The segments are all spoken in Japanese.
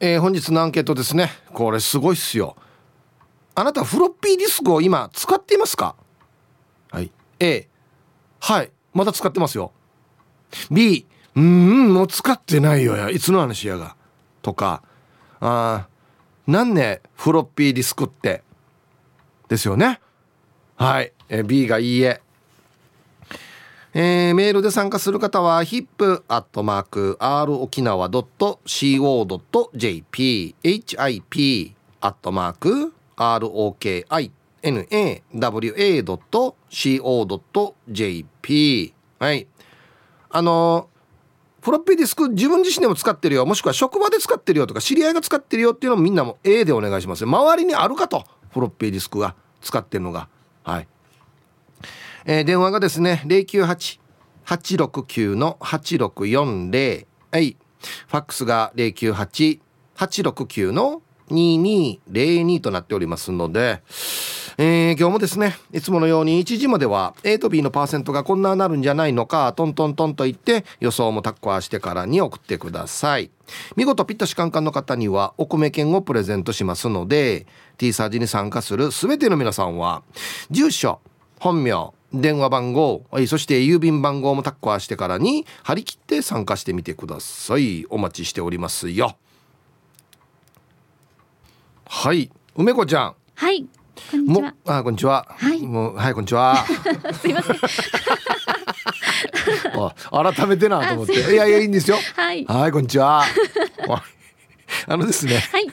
えー、本日のアンケートですね。これすごいっすよ。あなたフロッピーディスクを今使っていますか？はい。A はい。まだ使ってますよ。B うんもう使ってないよ。やいつの話やが。とかあなんねフロッピーディスクって。ですよね。はい、え B がいいえ。えー、メールで参加する方は hip.r 沖縄 .co.jp hip アットマーク ROKINAWA.co.jp はい。あのフロッピーディスク自分自身でも使ってるよ。もしくは職場で使ってるよとか知り合いが使ってるよっていうのもみんなも A でお願いします。周りにあるかとフロッピーディスクが使ってるのが。はい。えー、電話がですね098-869-8640はい。ファックスが098-869の2202となっておりますので、えー、今日もですねいつものように1時までは A と B のパーセントがこんななるんじゃないのかトントントンと言って予想もタッコアしてからに送ってください。見事ピッタシカンカンの方にはお米券をプレゼントしますので T サージに参加する全ての皆さんは住所本名電話番号そして郵便番号もタッコアしてからに張り切って参加してみてください。お待ちしておりますよ。はい。梅子ちゃん。はい。こんにちは。あこんにちは。はい。もうはいこんにちは。すいません。あ改めてなと思って。いやいやいいんですよ。はい。はいこんにちは。あのですね。はい。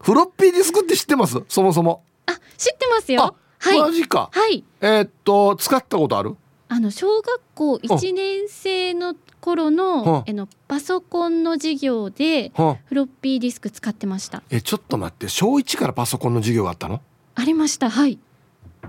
フロッピーディスクって知ってます？そもそも。あ知ってますよはい、マジか。はい。えー、っと使ったことある？あの小学校一年生の頃のえのパソコンの授業でフロッピーディスク使ってました。えちょっと待って。小一からパソコンの授業があったの？ありました。はい。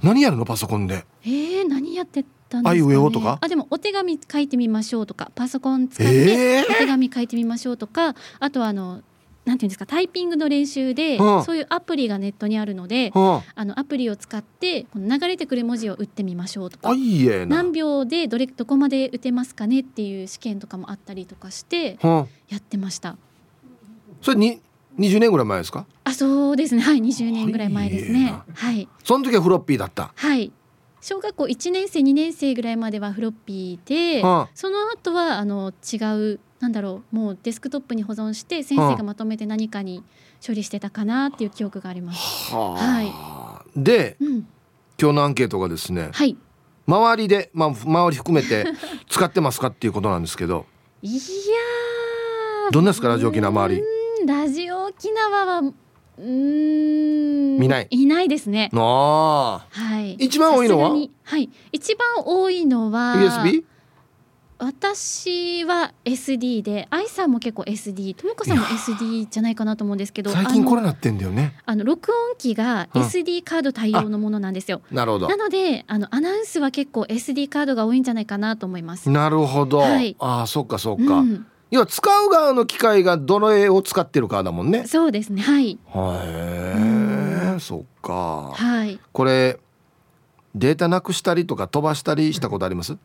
何やるのパソコンで？えー、何やってたんですか、ね、あいうえおとか？あでもお手紙書いてみましょうとかパソコン使ってお手紙書いてみましょうとか、えー、あとはあのなんていうんですかタイピングの練習で、うん、そういうアプリがネットにあるので、うん、あのアプリを使ってこの流れてくる文字を打ってみましょうとか何秒でどれどこまで打てますかねっていう試験とかもあったりとかしてやってました。それに20年ぐらい前ですか？あそうですね。はい20年ぐらい前ですね。はい。その時はフロッピーだった？はい。小学校1年生2年生ぐらいまではフロッピーで、その後はあの違うなんだろうもうデスクトップに保存して先生がまとめて何かに処理してたかなっていう記憶があります。ははい、で、うん、今日のアンケートがですね、はい、周りで、まあ、周り含めて使ってますかっていうことなんですけど。いやどんなですかラジオ沖縄周り？ラジオ沖縄はうん。見ない。いないですね。あはい。一番多いのは？はい。一番多いのは USB 私は SD で愛さんも結構 SD ともかさんも SD じゃないかなと思うんですけど最近これなってんだよねあの録音機が SD カード対応のものなんですよ、なるほどなのであのアナウンスは結構 SD カードが多いんじゃないかなと思いますなるほど、はい、ああそっかそっか、うん要は使う側の機械がどの絵を使ってるかだもんね。そうですね。はい。へえ、そっか。はい。これデータなくしたりとか飛ばしたりしたことあります？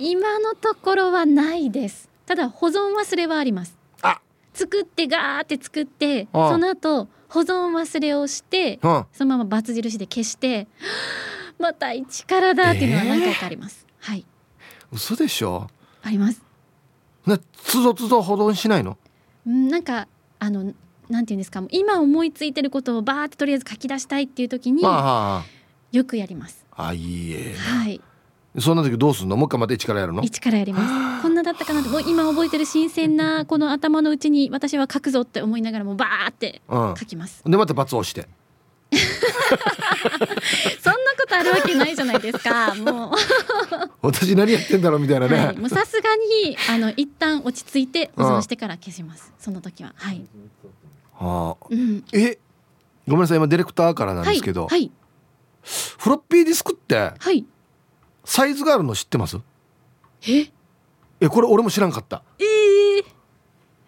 今のところはないです。ただ保存忘れはあります。あ。作ってガーって作ってその後保存忘れをしてそのままバツ印で消して また一からだっていうのは何回かあります、えー、はい。嘘でしょ？あります。なつどつど保存しないの？うんなんかあのなんていうんですか今思いついてることをバーってとりあえず書き出したいっていう時によくやります。あいいえ。はいそんな時どうすんの？もう一回また一からやるの？一からやります。こんなだったかなと。もう今覚えてる新鮮な この頭のうちに私は書くぞって思いながらもバーって書きます、うん、でまた罰をして。そんなことあるわけないじゃないですか。もう。私何やってんだろうみたいなね、はい、もうさすがにあの一旦落ち着いて保存してから消します、その時は。はい。はあ、うん、え？ごめんなさい。今ディレクターからなんですけど、はい、はい、フロッピーディスクってはいサイズがあるの知ってます？え？えこれ俺も知らんかった。えー、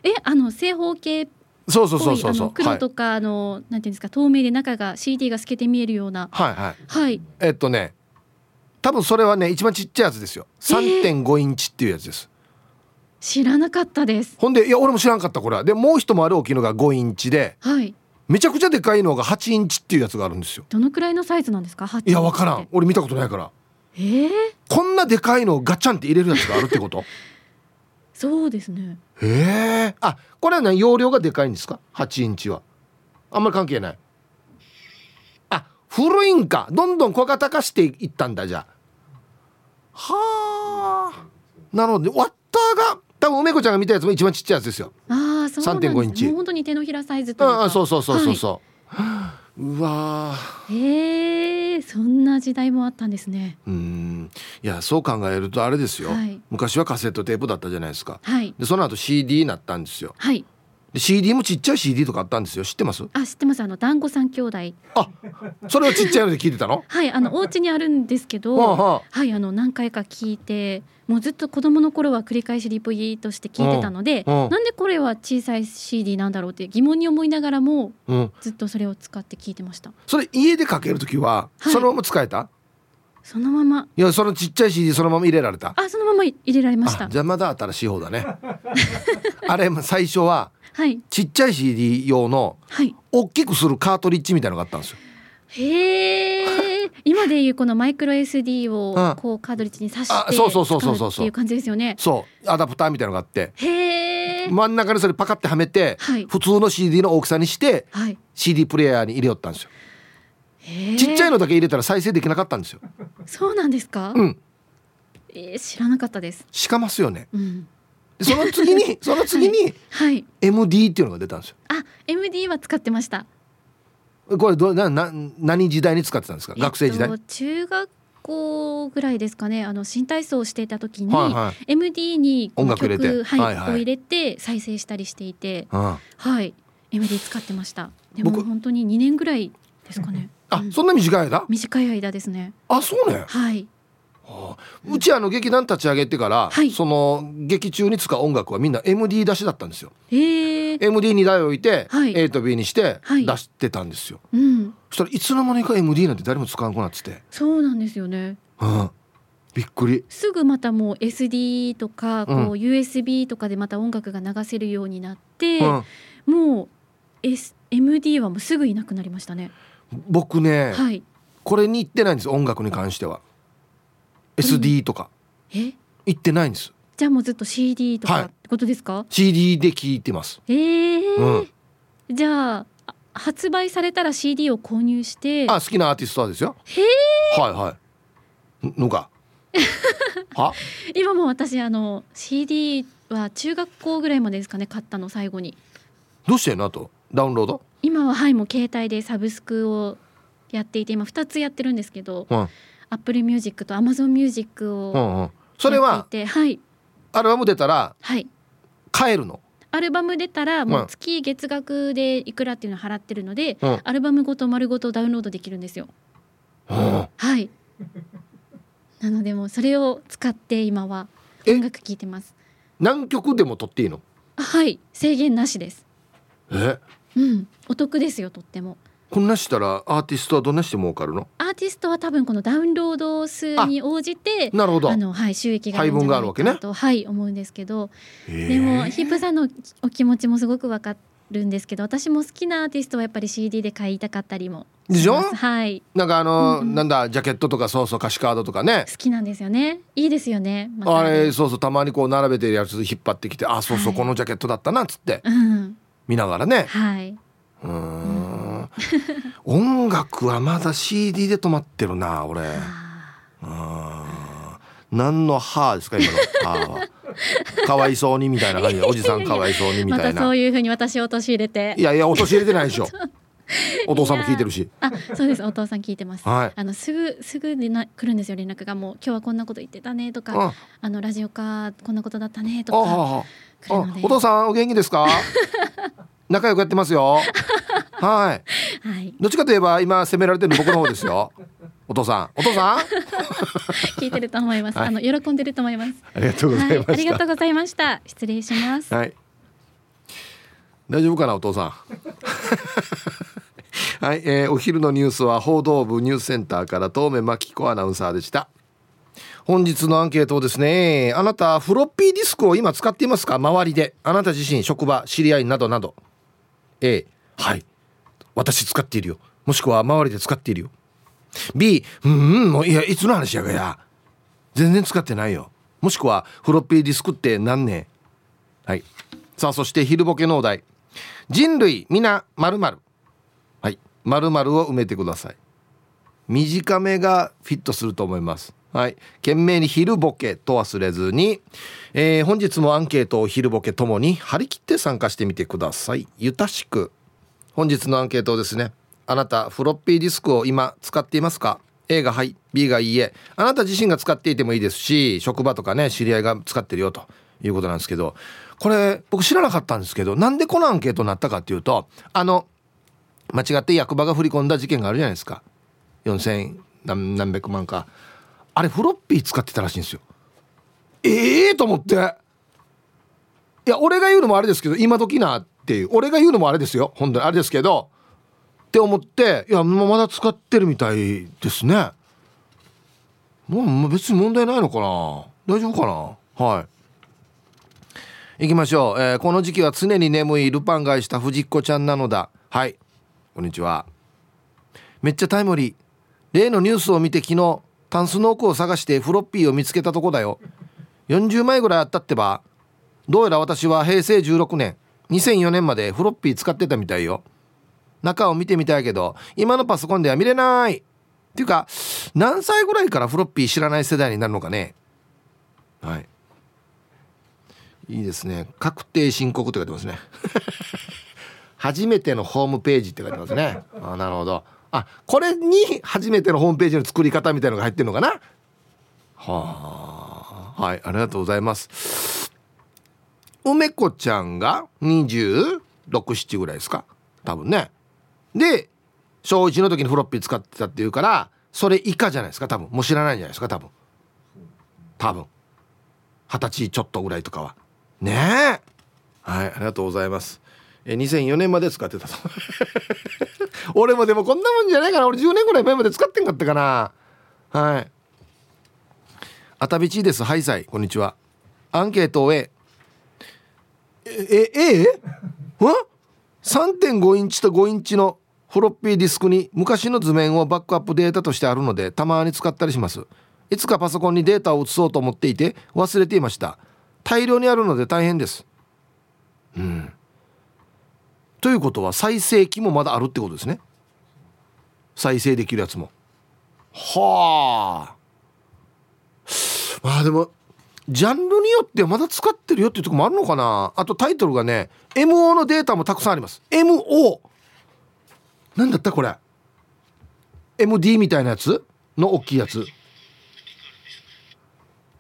えあの正方形そうそうそうそうそう。黒とか、はい、あのなんていうんですか透明で中が CD が透けて見えるような。はいはい。はい。えっとね多分それはね一番ちっちゃいやつですよ。3.5インチっていうやつです、知らなかったです。ほんでいや俺も知らんかったこれは。でもう一もある大きいのが5インチではい。めちゃくちゃでかいのが8インチっていうやつがあるんですよ。どのくらいのサイズなんですか？いやわからん。俺見たことないからえー、こんなでかいのをガチャンって入れるやつがあるってこと？そうですね。へえあこれはね容量がでかいんですか？8インチは。あんまり関係ない。あ古いんか。どんどん小型化していったんだじゃあ。はあなるほどワッターが多分梅子ちゃんが見たやつも一番ちっちゃいやつですよ。ああそうなんです、3.5インチ。本当に手のひらサイズというか。ああそうそうそうそうそう、はい、うわへえそんな時代もあったんですね。うん。いやそう考えるとあれですよ、はい、昔はカセットテープだったじゃないですか、はい、でその後 CD になったんですよ。はいで CD もちっちゃい CD とかあったんですよ。知ってます？あ知ってます。あの団子三兄弟。あそれはちっちゃいので聞いてたの？はいあのお家にあるんですけどはいあの何回か聞いてもうずっと子供の頃は繰り返しリポイとして聞いてたので、うんうん、なんでこれは小さい CD なんだろうって疑問に思いながらも、うん、ずっとそれを使って聞いてました。それ家でかける時は、そのまま使えた？そのまま。いやそのちっちゃい CD そのまま入れられた。あそのまま入れられました。じゃあまだ新しい方だね。あれ最初ははい、ちっちゃい CD 用の大きくするカートリッジみたいなのがあったんですよ。へえ今でいうこのマイクロ SD をこうカートリッジに挿してそうそうそうそうそうっていう感じですよね。そうアダプターみたいなのがあってへ真ん中にそれパカってはめて、はい、普通の CD の大きさにして、はい、CD プレイヤーに入れよったんですよ。ちっちゃいのだけ入れたら再生できなかったんですよ。そうなんですか？うん。えー、知らなかったです。しかますよね。うん。その次に その次に、はい、MD っていうのが出たんですよ。あ MD は使ってました。これどなな何時代に使ってたんですか、学生時代？中学校ぐらいですかね。あの新体操をしていた時に、はいはい、MD に音楽入れて、はいはい、を入れて再生したりしていて、はい。MD 使ってました。でも本当に2年ぐらいですかね。あ、うん、そんな短い間？短い間ですね。あそうね。はいうちあの劇団立ち上げてから、はい、その劇中に使う音楽はみんな MD 出しだったんですよ。へ MD に台置いて、はい、A と B にして出してたんですよ。はい、うん、そしたらいつの間にか MD なんて誰も使わなくなってて。そうなんですよね。うん。びっくり。すぐまたもう SD とかこう USB とかでまた音楽が流せるようになって、うん、もう、S、MD はもうすぐいなくなりましたね。僕ね、はい、これに行ってないんです音楽に関しては。SD とか。え？行ってないんです。じゃあもうずっと CD とかってことですか、はい、CD で聞いてます。えー、うん、じゃあ発売されたら CD を購入して。あ好きなアーティストはですよ。へえはいはい。のが。は？今も私あの CD は中学校ぐらいまでですかね買ったの最後に。どうしてんのあと？ダウンロード？今ははいもう携帯でサブスクをやっていて今2つやってるんですけど、うん、アップルミュージックとアマゾンミュージックを、うんうん、それははい。アルバム出たらはい。買えるの？アルバム出たらもう月月額でいくらっていうのを払ってるので、うん、アルバムごと丸ごとダウンロードできるんですよ。うん、はい。なのでもそれを使って今は音楽聴いてます。何曲でも撮っていいの？はい。制限なしです。え？うん。お得ですよとってもこんなしたらアーティストはどんなして儲かるの？アーティストは多分このダウンロード数に応じてなるほど。あの、はい、収益が配分があるわけね。と、はい、思うんですけどでもヒップさんのお気持ちもすごくわかるんですけど私も好きなアーティストはやっぱり CD で買いたかったりもでしょ？はい。なんかあの、うんうん、なんだジャケットとかそうそう歌詞カードとかね。好きなんですよね。いいですよね、ま、あれそうそうたまにこう並べてるやつ引っ張ってきてあそうそう、はい、このジャケットだったなっつって、うん、見ながらね。はいうん。音楽はまだ CD で止まってるな俺。うん。何の歯ですか今の歯は。かわいそうにみたいな感じでおじさんかわいそうにみたいな、ま、そういうふうに私を陥れて。いやいや陥れてないでしょ。お父さんも聞いてるし。あそうですお父さん聞いてます、はい、あのすぐすぐでな来るんですよ連絡が。もう今日はこんなこと言ってたねとか。あのラジオかこんなことだったねとか。お父さんお元気ですか？仲良くやってますよ。はい、はい、どっちかといえば今責められてる僕の方ですよ。お父さん。お父さん？聞いてると思います、はい、あの喜んでると思います。ありがとうございまし、はい、ありがとうございました。失礼します。はい。大丈夫かなお父さん？はい、えー、お昼のニュースは報道部ニュースセンターから東目真紀子アナウンサーでした。本日のアンケートですねあなたフロッピーディスクを今使っていますか？周りで。あなた自身職場知り合いなどなど A はい。私使っているよ。もしくは周りで使っているよ。B うんもういやいつの話やがや。全然使ってないよ。もしくはフロッピーディスクって何年はい。さあそして昼ボケのお題。人類皆〇〇。はい。〇〇を埋めてください。短めがフィットすると思います。はい。懸命に昼ボケと忘れずに、えー、本日もアンケートを昼ボケともに張り切って参加してみてください。ゆたしく。本日のアンケートですね。あなたフロッピーディスクを今使っていますか？A がはい。B がいいえ。あなた自身が使っていてもいいですし職場とかね知り合いが使ってるよということなんですけどこれ僕知らなかったんですけどなんでこのアンケートになったかっていうとあの間違って役場が振り込んだ事件があるじゃないですか。4000何何百万か。あれフロッピー使ってたらしいんですよ。ええー、と思って。いや俺が言うのもあれですけど今時なっていう。俺が言うのもあれですよ。本当にあれですけど。って思っていやまだ使ってるみたいですね。もう別に問題ないのかな。大丈夫かな。はい。行きましょう、えー、この時期は常に眠いルパン買いした藤子ちゃんなのだ。はい。こんにちは。めっちゃタイムリー。例のニュースを見て昨日タンスの奥を探してフロッピーを見つけたとこだよ。40枚ぐらいあったってばどうやら私は平成16年2004年までフロッピー使ってたみたいよ。中を見てみたいけど今のパソコンでは見れない。っていうか何歳ぐらいからフロッピー知らない世代になるのかね。はい。いいですね。確定申告って書いてますね。初めてのホームページって書いてますね。あなるほど。あこれに初めてのホームページの作り方みたいのが入ってるのかな？はあ。はいありがとうございます。梅子ちゃんが267ぐらいですか？多分ね。で小1の時にフロッピー使ってたっていうからそれ以下じゃないですか？多分。もう知らないんじゃないですか？多分。多分。二十歳ちょっとぐらいとかは。ねえ。はいありがとうございます。2004年まで使ってたと。俺もでもこんなもんじゃないかな。俺10年ぐらい前まで使ってんかったかな。はい。あたびちです。ハイサイ。こんにちは。アンケートを A え。ええ3.5インチと5インチのフロッピーディスクに昔の図面をバックアップデータとしてあるのでたまに使ったりします。いつかパソコンにデータを移そうと思っていて忘れていました。大量にあるので大変です。うん。ということは再生機もまだあるってことですね。再生できるやつも。はあ。まあでもジャンルによってはまだ使ってるよっていうとこもあるのかな。あとタイトルがね MO のデータもたくさんあります。MO なんだったこれ。MD みたいなやつ？の大きいやつ。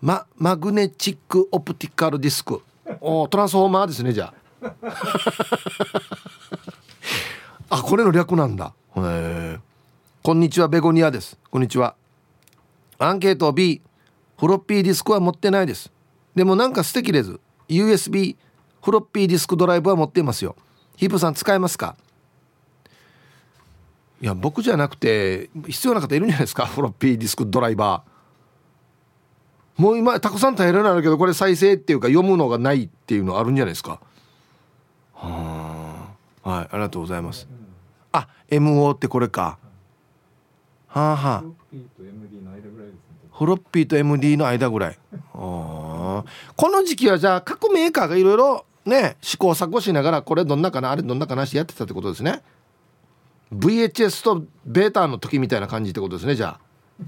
ママグネチックオプティカルディスク。おトランスフォーマーですねじゃあ。あこれの略なんだ。へえこんにちはベゴニアです。こんにちは。アンケート B フロッピーディスクは持ってないです。でもなんか素敵です。USB フロッピーディスクドライブは持っていますよ。ヒープさん使えますか？いや僕じゃなくて必要な方いるんじゃないですか？フロッピーディスクドライバー。もう今たくさん耐えられないけどこれ再生っていうか読むのがないっていうのあるんじゃないですか？はあ。はいありがとうございます。あ MO ってこれか。はあはあ。フロッピーと MD の間ぐらいこの時期はじゃあ各メーカーがいろいろね試行錯誤しながらこれどんなかなあれどんなかなしてやってたってことですね。VHS とベータの時みたいな感じってことですねじゃ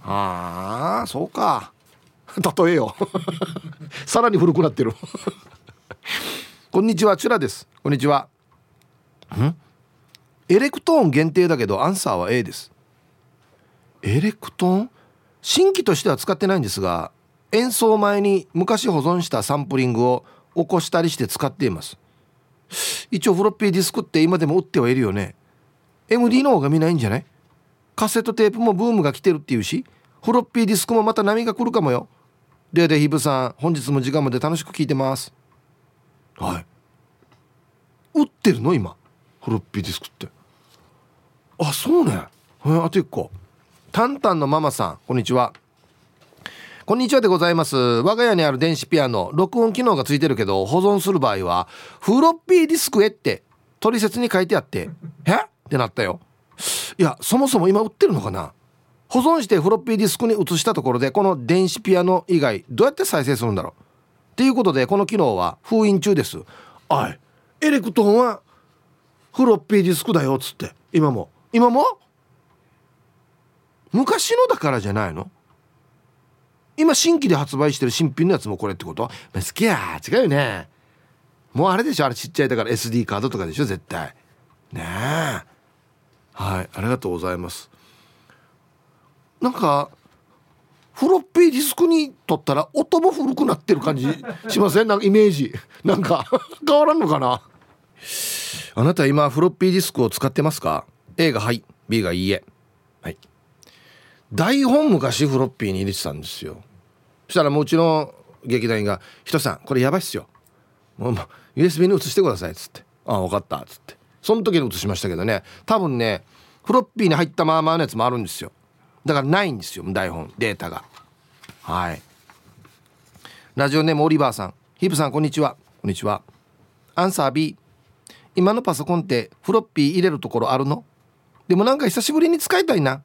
あ。ああそうか。例えよ。さらに古くなってる。こんにちはチュラです。こんにちは。ん？エレクトーン限定だけどアンサーは A です。エレクトーン？新規としては使ってないんですが演奏前に昔保存したサンプリングを起こしたりして使っています。一応フロッピーディスクって今でも売ってはいるよね。MD の方が見ないんじゃない？カセットテープもブームが来てるっていうしフロッピーディスクもまた波が来るかもよ。ででヒブさん本日も時間まで楽しく聞いてます。はい。売ってるの？今。フロッピーディスクって。あそうね。あと1個タンタンのママさんこんにちは。こんにちはでございます。我が家にある電子ピアノ録音機能がついてるけど保存する場合はフロッピーディスクへって取説に書いてあってえってなったよ。いやそもそも今売ってるのかな？保存してフロッピーディスクに移したところでこの電子ピアノ以外どうやって再生するんだろう？っていうことでこの機能は封印中です。おいエレクトーンはフロッピーディスクだよっつって。今も。今も？昔のだからじゃないの？今新規で発売してる新品のやつもこれってこと？好きや違うよね。もうあれでしょあれちっちゃいだから SD カードとかでしょ絶対。ねえ。はいありがとうございます。なんかフロッピーディスクに取ったら音も古くなってる感じしません？なんかイメージ。なんか 変わらんのかな？あなた今フロッピーディスクを使ってますか？A がはい B がいいえ。はい。台本昔フロッピーに入れてたんですよ。そしたらもううちの劇団員が「人さんこれやばいっすよ。もう USB に移してください」っつって「ああ分かった」っつって。その時に移しましたけどね。多分ねフロッピーに入ったまあまあのやつもあるんですよ。だからないんですよ台本データが。はい。ラジオネームオリバーさん。ヒープさんこんにちは。こんにちは。アンサー B 今のパソコンってフロッピー入れるところあるの？でもなんか久しぶりに使いたいな。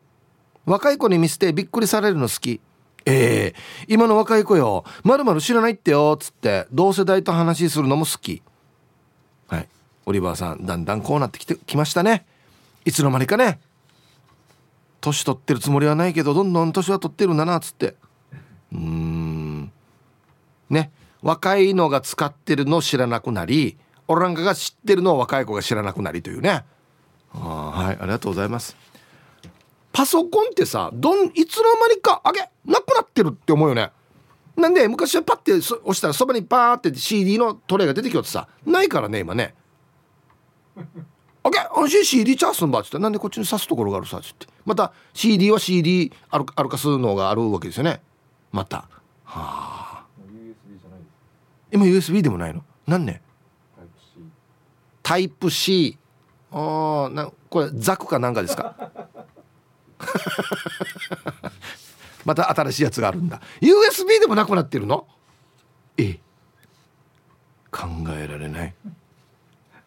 若い子に見せてびっくりされるの好き。ええー、今の若い子よ。まるまる知らないってよ。っつって同世代と話するのも好き。はい。オリバーさんだんだんこうなってきてきましたね。いつの間にかね。年取ってるつもりはないけどどんどん年は取ってるんだなっつって。うん。ね。若いのが使ってるのを知らなくなりオランガが知ってるのを若い子が知らなくなりというね。あはい。ありがとうございます。パソコンってさどんいつの間にかあげなくなってるって思うよね。なんで昔はパッて押したらそばにパーって CD のトレイが出てきよってさないからね今ね。あげ安心 CD チャースんばっつってなんでこっちに刺すところがあるさっつって。また CD は CD 歩かすのがあるわけですよね。また。はあ。今 USB でもないの？何ねタイプ C ああなこれザクかなんかですか？また新しいやつがあるんだ。USB でもなくなってるの？ええ。考えられない。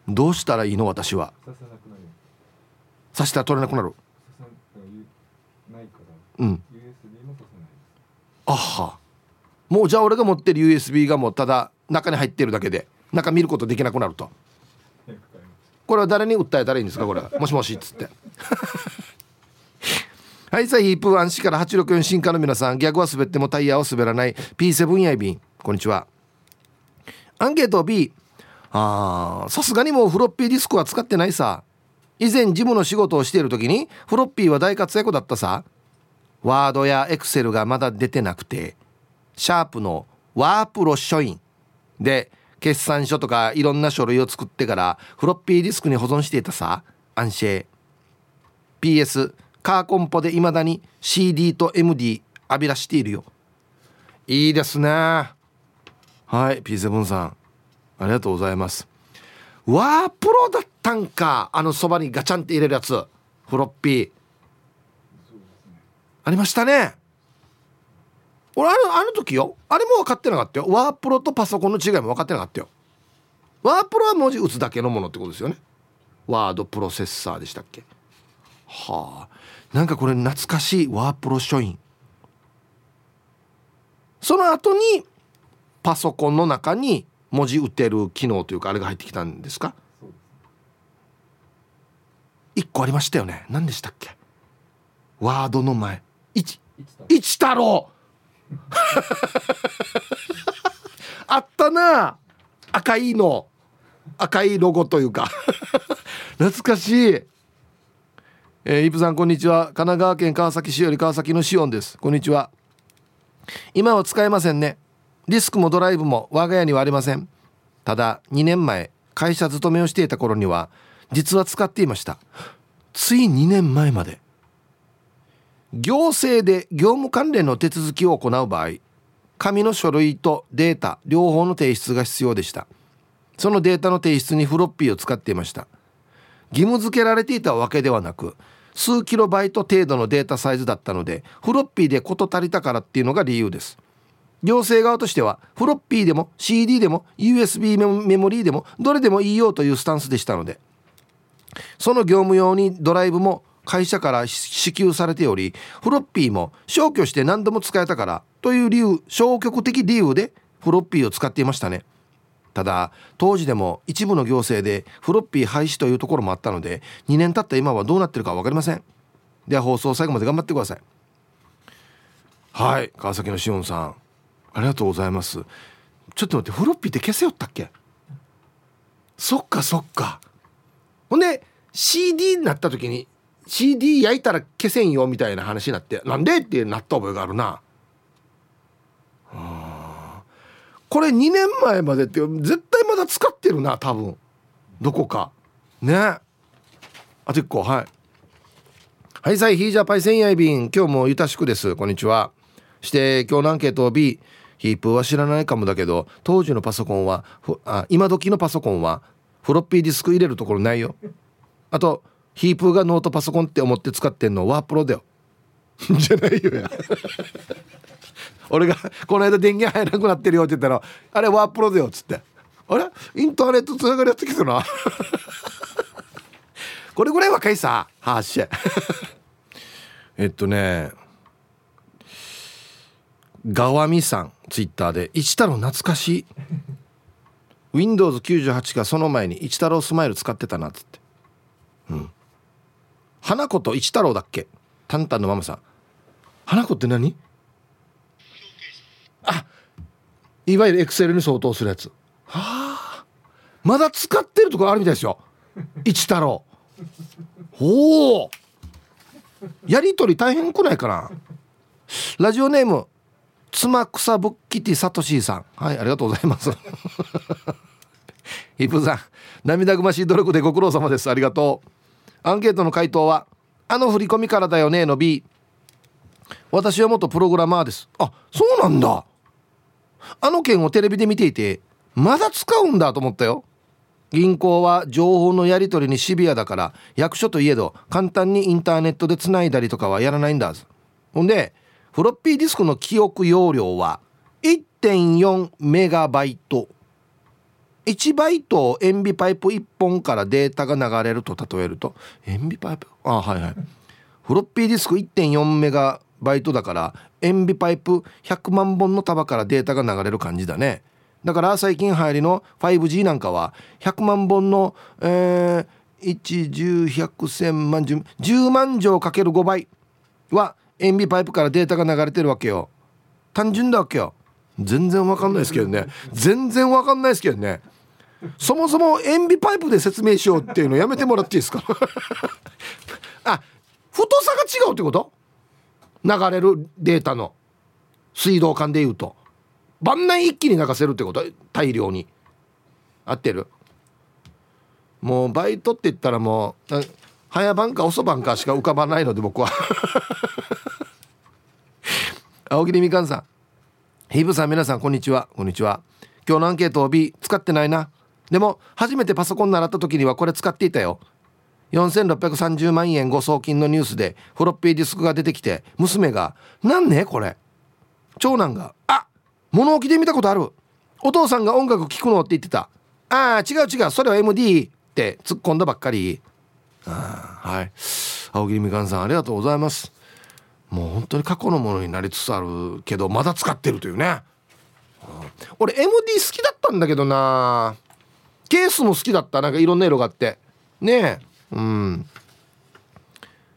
どうしたらいいの私は？刺したら取れなくなる。うん。あは。もうじゃあ俺が持ってる USB がもうただ中に入ってるだけで中見ることできなくなると。これは誰に訴えたらいいんですか？これ。もしもしっつって。はいさあヒープワン市から864進化の皆さん。逆は滑ってもタイヤは滑らない。P7 やいびん。こんにちは。アンケート B あさすがにもうフロッピーディスクは使ってないさ。以前事務の仕事をしている時にフロッピーは大活躍だったさ。ワードやエクセルがまだ出てなくてシャープのワープロ書院。で決算書とかいろんな書類を作ってからフロッピーディスクに保存していたさ。アンシェ PS カーコンポで未だに CD と MD 浴びらしているよ。いいですね。はい P7 さん。ありがとうございます。ワープロだったんか。あのそばにガチャンって入れるやつ。フロッピー。ありましたね。俺あのあの時よ。あれも分かってなかったよ。ワープロとパソコンの違いも分かってなかったよ。ワープロは文字打つだけのものってことですよね。ワードプロセッサーでしたっけ。はあ。なんかこれ懐かしい。ワープロ書院。その後にパソコンの中に文字打ってる機能というかあれが入ってきたんですか？一個ありましたよね。何でしたっけ？ワードの前。一一太郎。あったな。赤いの。赤いロゴというか。懐かしい。えー、イプさんこんにちは。神奈川県川崎市より川崎のシオンです。こんにちは。今は使えませんね。ディスクもドライブも我が家にはありません。ただ2年前会社勤めをしていた頃には実は使っていました。つい2年前まで。行政で業務関連の手続きを行う場合紙の書類とデータ両方の提出が必要でした。そのデータの提出にフロッピーを使っていました。義務付けられていたわけではなく数キロバイト程度のデータサイズだったのでフロッピーで事足りたからっていうのが理由です。行政側としてはフロッピーでも CD でも USB メモリーでもどれでもいいよというスタンスでしたのでその業務用にドライブも会社から支給されておりフロッピーも消去して何度も使えたからという理由消極的理由でフロッピーを使っていましたね。ただ当時でも一部の行政でフロッピー廃止というところもあったので2年経った今はどうなってるか分かりません。では放送最後まで頑張ってください。はい川崎のしおんさん。ありがとうございます。ちょっと待ってフロッピーって消せよったっけ？そっかそっか。ほんで CD になった時に CD 焼いたら消せんよみたいな話になってなんで？ってなった覚えがあるな。これ2年前までって絶対まだ使ってるな多分。どこか。ね。あと1個はい。はいさいヒージャパイセンヤイビン今日もゆたしくです。こんにちは。して今日のアンケート B ヒープは知らないかもだけど当時のパソコンはあ今時のパソコンはフロッピーディスク入れるところないよ。あとヒープーがノートパソコンって思って使ってんのワープロだよ。じゃないよや。俺がこの間電源入らなくなってるよって言ったらあれワープロだよっつって。あれ？インターネットつながりやってきたな。これぐらい若いさはっしえっとねガワミさんツイッターで「一太郎懐かしい」Windows98 がその前に一太郎スマイル使ってたなっつって。うん。花子と一太郎だっけ？タンタンのママさん。花子って何？あいわゆるエクセルに相当するやつ。はあ。まだ使ってるとこあるみたいですよ。一太郎おお。やりとり大変くないかな。ラジオネーム妻草ぶっきてさとしさん。はいありがとうございます。ヒップさん涙ぐましい努力でご苦労様です。ありがとう。アンケートの回答はあの振り込みからだよねの B 私は元プログラマーです。あそうなんだ。あの件をテレビで見ていてまだ使うんだと思ったよ。銀行は情報のやり取りにシビアだから役所といえど簡単にインターネットでつないだりとかはやらないんだ。ほんでフロッピーディスクの記憶容量は1.4メガバイト。1バイト塩ビパイプ1本からデータが流れると例えると。塩ビパイプ？あはいはい。フロッピーディスク1.4メガバイトだから塩ビパイプ100万本の束からデータが流れる感じだね。だから最近流行りの 5G なんかは100万本の、えー、110100100万10 10万錠かける5倍は塩ビパイプからデータが流れてるわけよ。単純だわけよ。全然わかんないですけどね。全然わかんないですけどね。そもそも塩ビパイプで説明しようっていうのやめてもらっていいですか？あ太さが違うってこと？流れるデータの。水道管でいうと。万内一気に流せるってこと？大量に。合ってる？もうバイトって言ったらもう早番か遅番かしか浮かばないので僕は。青桐みかんさん。ヒブさん皆さんこんにちは。こんにちは。今日のアンケートを B 使ってないな。でも初めてパソコン習った時にはこれ使っていたよ。4630万円誤送金のニュースでフロッピーディスクが出てきて娘が「なんねこれ」長男が「あ物置で見たことある。お父さんが音楽聴くの?」って言ってた「ああ違う違う。それは MD」って突っ込んだばっかり。はい。青桐みかんさんありがとうございます。もう本当に過去のものになりつつあるけどまだ使ってるというね、俺 MD 好きだったんだけどな。ケースも好きだった。なんかいろんな色があって。ねえ。うん。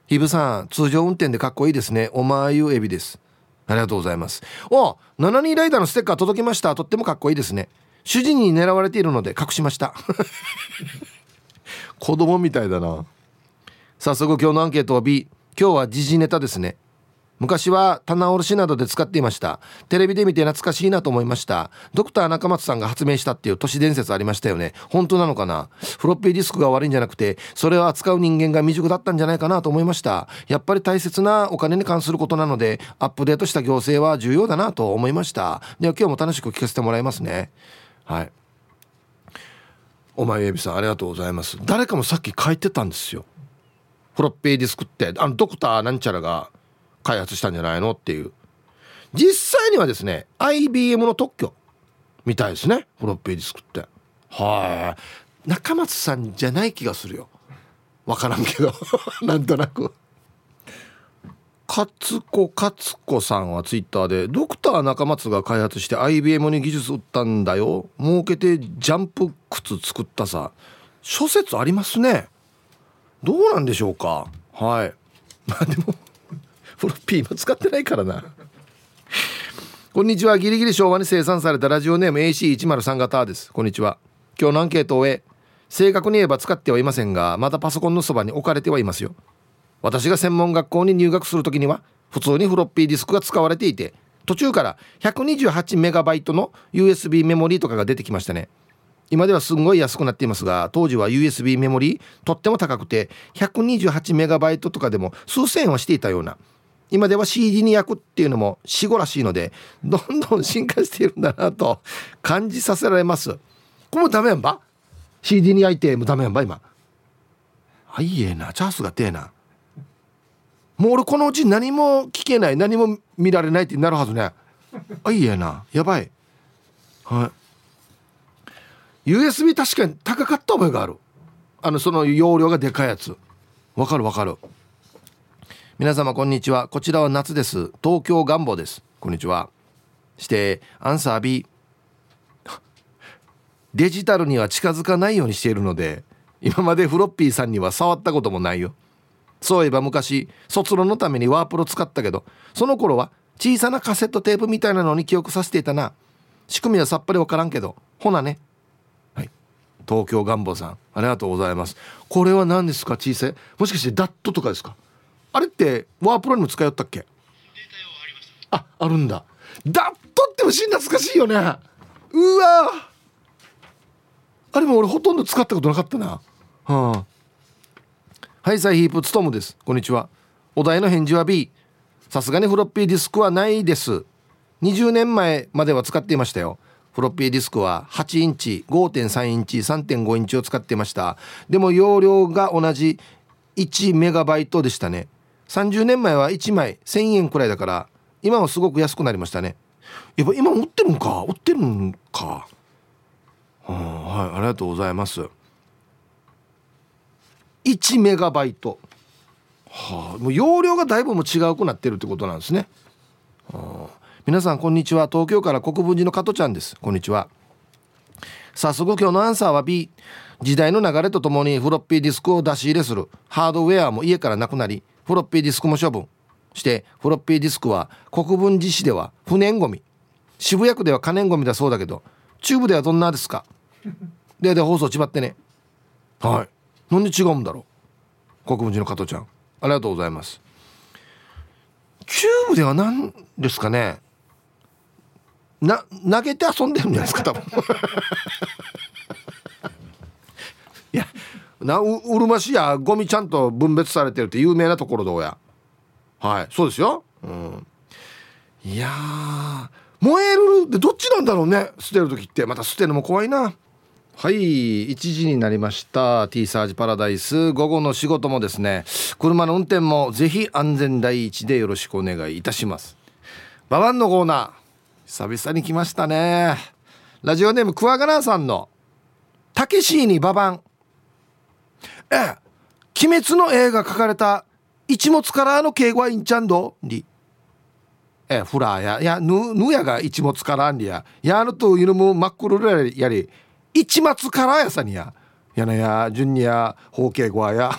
ヒブさん通常運転でかっこいいですね。おまゆエビです。ありがとうございます。お72ライダーのステッカー届きました。とってもかっこいいですね。主人に狙われているので隠しました。子供みたいだな早速今日のアンケートは B 今日は時事ネタですね。昔は棚卸しなどで使っていました。テレビで見て懐かしいなと思いました。ドクター中松さんが発明したっていう都市伝説ありましたよね。本当なのかな？フロッピーディスクが悪いんじゃなくてそれを扱う人間が未熟だったんじゃないかなと思いました。やっぱり大切なお金に関することなのでアップデートした行政は重要だなと思いました。では今日も楽しく聞かせてもらいますね。はい。お前エビさんありがとうございます。誰かもさっき書いてたんですよ。フロッピーディスクってあのドクターなんちゃらが開発したんじゃないのっていう。実際にはですね IBM の特許みたいですねフロッピーディスクって。はい。中松さんじゃない気がするよ。分からんけど。なんとなく。勝子勝子さんはツイッターでドクター中松が開発して IBM に技術売ったんだよ。儲けてジャンプ靴作ったさ。諸説ありますね。どうなんでしょうか？はい。まあでもフロッピー今使ってないからな。こんにちは。ギリギリ昭和に生産されたラジオネーム AC103 型です。こんにちは。今日のアンケートを終え正確に言えば使ってはいませんがまたパソコンのそばに置かれてはいますよ。私が専門学校に入学する時には普通にフロッピーディスクが使われていて途中から128メガバイトの USB メモリーとかが出てきましたね。今ではすごい安くなっていますが当時は USB メモリーとっても高くて128メガバイトとかでも数千円はしていたような今では CD に焼くっていうのも死後らしいのでどんどん進化しているんだなと感じさせられます。これもダメやんば？CD に焼いてもダメやんば今？あいいえな。チャンスがてえな。もう俺このうち何も聞けない何も見られないってなるはずね。あいいえな。やばい。はい。USB 確かに高かった覚えがある。あのその容量がでかいやつ。わかるわかる。皆様こんにちは。こちらは夏です。東京願望です。こんにちは。してアンサー B デジタルには近づかないようにしているので今までフロッピーさんには触ったこともないよ。そういえば昔卒論のためにワープロ使ったけどその頃は小さなカセットテープみたいなのに記憶させていたな。仕組みはさっぱりわからんけどほなね。東京願望さんありがとうございます。これは何ですか小さいもしかしてダットとかですか？あれってワープロにも使いよったっけ？ああるんだ。ダットって虫懐かしいよね。うわ。あれも俺ほとんど使ったことなかったな。はあ。はいサイヒープツトムです。こんにちは。お題の返事は B さすがにフロッピーディスクはないです。20年前までは使っていましたよ。フロッピーディスクは8インチ5.3インチ3.5インチを使ってました。でも容量が同じ1メガバイトでしたね。30年前は1枚1000円くらいだから今はすごく安くなりましたね。やっぱ今売ってるんか？売ってるんか、はあ、はいありがとうございます。1メガバイト。はあもう容量がだいぶも違うくなってるってことなんですね、はあ、皆さんこんにちは。東京から国分寺の加トちゃんです。こんにちは。早速今日のアンサーは B 時代の流れとともにフロッピーディスクを出し入れする。ハードウェアも家からなくなりフロッピーディスクも処分。してフロッピーディスクは国分寺市では不燃ごみ渋谷区では可燃ごみだそうだけど中部ではどんなですか？でで放送ちばってね。はい。なんで違うんだろう？国分寺の加藤ちゃん。ありがとうございます。中部では何ですかね？な投げて遊んでるんじゃないですか多分。いやなううるま市やゴミちゃんと分別されてるって有名なところどうや。はいそうですよ、うん、いや燃えるってどっちなんだろうね捨てる時って。また捨てるのも怖いな。はい1時になりました。T サージパラダイス。午後の仕事もですね車の運転もぜひ安全第一でよろしくお願いいたします。ババンのコーナー久々に来ましたね。ラジオネームクワガナーさんの「たけしにババン」ええ鬼滅の絵が描かれた一物からの敬語はいんちゃんどりえフラーやいやぬぬやが一物からんりや。やるというのも真っ黒ややり。一末からやさにや。やなや順にや方形語や。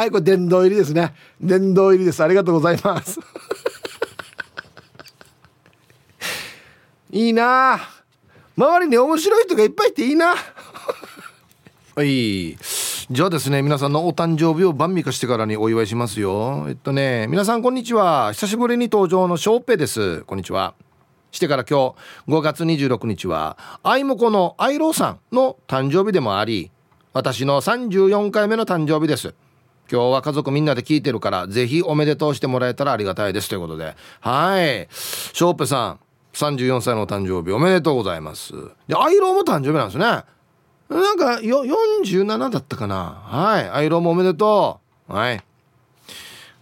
はいこれ殿堂入りですね。殿堂入りです。ありがとうございます。いいな。周りに面白い人がいっぱいいていいな。はい。じゃあですね皆さんのお誕生日を晩味化してからにお祝いしますよ。えっとね皆さんこんにちは。久しぶりに登場のショーペです。こんにちは。してから今日5月26日はあいもこのアイローさんの誕生日でもあり私の34回目の誕生日です。今日は家族みんなで聞いてるからぜひおめでとうしてもらえたらありがたいです。ということで。はい。ショーペさん34歳の誕生日おめでとうございます。でアイローも誕生日なんですね。なんかよ47だったかな。はい。アイロンもおめでとう。はい。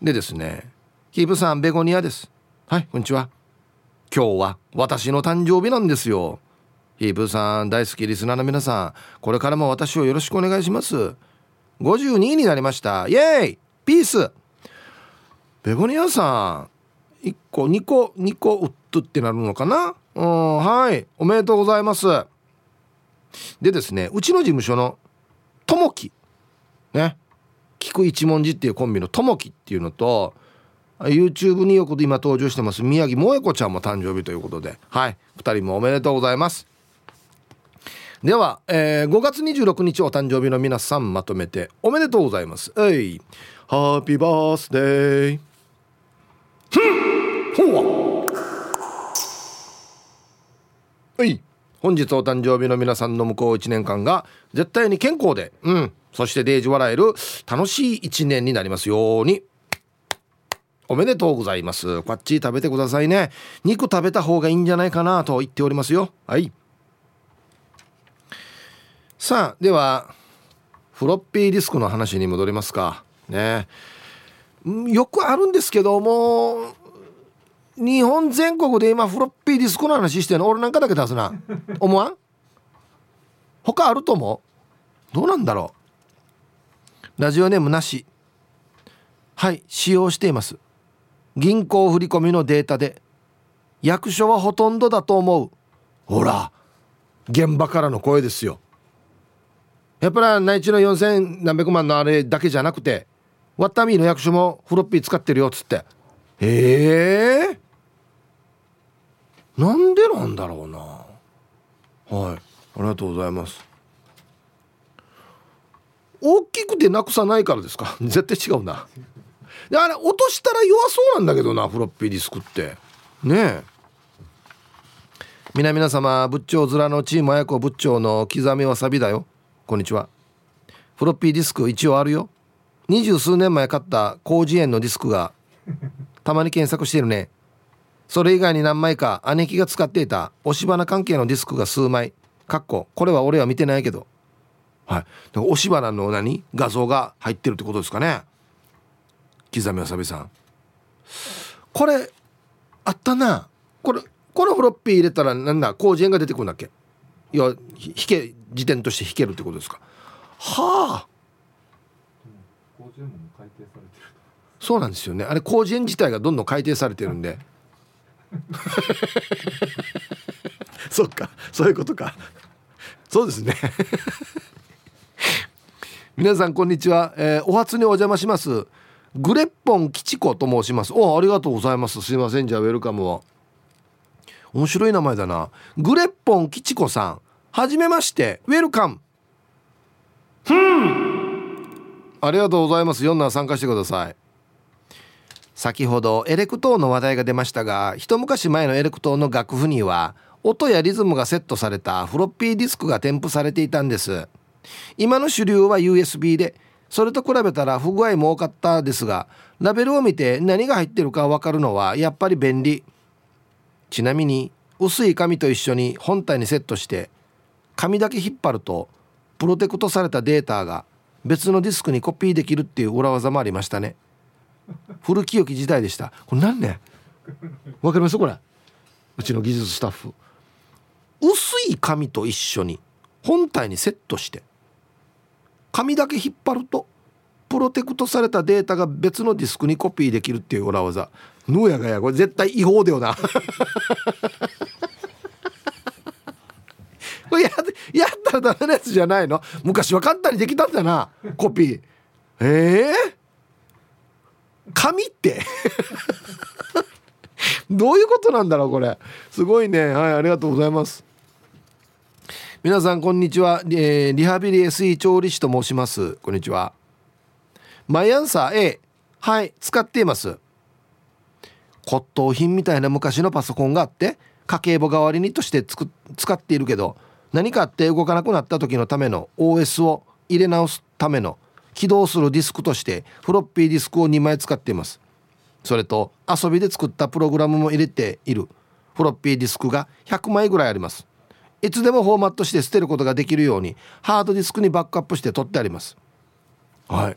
でですねキープさんベゴニアです。はいこんにちは。今日は私の誕生日なんですよ。ヒープさん大好きリスナーの皆さんこれからも私をよろしくお願いします。52になりました。イエーイ。ピース。ベゴニアさん。1個2個2個ウッドってなるのかな？うんはい。おめでとうございます。でですねうちの事務所のともきね菊一文字っていうコンビのともきっていうのと YouTube によく今登場してます宮城萌子ちゃんも誕生日ということで。はい。2人もおめでとうございます。では、えー、5月26日お誕生日の皆さんまとめておめでとうございます。えい。ハッピーバースデーふん。ほわはい。本日お誕生日の皆さんの向こう1年間が絶対に健康でうん。そしてデージ笑える楽しい1年になりますように。おめでとうございます。こっち食べてくださいね。肉食べた方がいいんじゃないかなと言っておりますよ。はい。さあではフロッピーディスクの話に戻りますか。ね。よくあるんですけども日本全国で今フロッピーディスクの話してるの？俺なんかだけ出すな。思わん？他あると思う？どうなんだろう？ラジオネームなし。はい使用しています。銀行振込のデータで役所はほとんどだと思う。ほら現場からの声ですよ。やっぱり内地の4000何百万のあれだけじゃなくてワッタミーの役所もフロッピー使ってるよっつって。へえ。なんでなんだろうな。はい。ありがとうございます。大きくてなくさないからですか？絶対違うな。であれ落としたら弱そうなんだけどなフロッピーディスクって。ねえ。皆々様仏頂面のチーム綾子仏頂の刻みわさびだよ。こんにちは。フロッピーディスク一応あるよ。二十数年前買った広辞苑のディスクがたまに検索してるね。それ以外に何枚か姉貴が使っていた押し花関係のディスクが数枚。かっここれは俺は見てないけど。はい。押し花の何？画像が入ってるってことですかね。刻みわさびさん。これあったな。これこのフロッピー入れたらなんだ？工事園が出てくるんだっけ？いや弾け時点として弾けるってことですか？はあ。そうなんですよね。あれ工事園自体がどんどん改定されてるんで。そっか。そういうことか。そうですね。皆さんこんにちは、えー、お初にお邪魔します。グレッポン吉子と申します。おありがとうございます。すいません。じゃあウェルカムは面白い名前だな。グレッポン吉子さん。はじめまして。 Welcome ふん。ありがとうございます。4な参加してください。先ほどエレクトーンの話題が出ましたが一昔前のエレクトーンの楽譜には音やリズムがセットされたフロッピーディスクが添付されていたんです。今の主流は USB でそれと比べたら不具合も多かったですがラベルを見て何が入ってるか分かるのはやっぱり便利ちなみに薄い紙と一緒に本体にセットして紙だけ引っ張るとプロテクトされたデータが別のディスクにコピーできるっていう裏技もありましたね。古き良き時代でした。これ何ねわかります？これ。うちの技術スタッフ。薄い紙と一緒に本体にセットして紙だけ引っ張るとプロテクトされたデータが別のディスクにコピーできるっていう裏技。ぬやがや。これ絶対違法だよな。これややったらダメなやつじゃないの？昔は簡単にできたんだな。コピー。ええー？紙って？どういうことなんだろうこれ。すごいね。はいありがとうございます。皆さんこんにちは、えー、リハビリ SE 調理師と申します。こんにちは。毎朝 A はい使っています。骨董品みたいな昔のパソコンがあって家計簿代わりにとしてつく使っているけど何かあって動かなくなった時のための OS を入れ直すための起動するディスクとしてフロッピーディスクを2枚使っています。それと遊びで作ったプログラムも入れているフロッピーディスクが100枚ぐらいあります。いつでもフォーマットして捨てることができるようにハードディスクにバックアップして取ってあります。はい。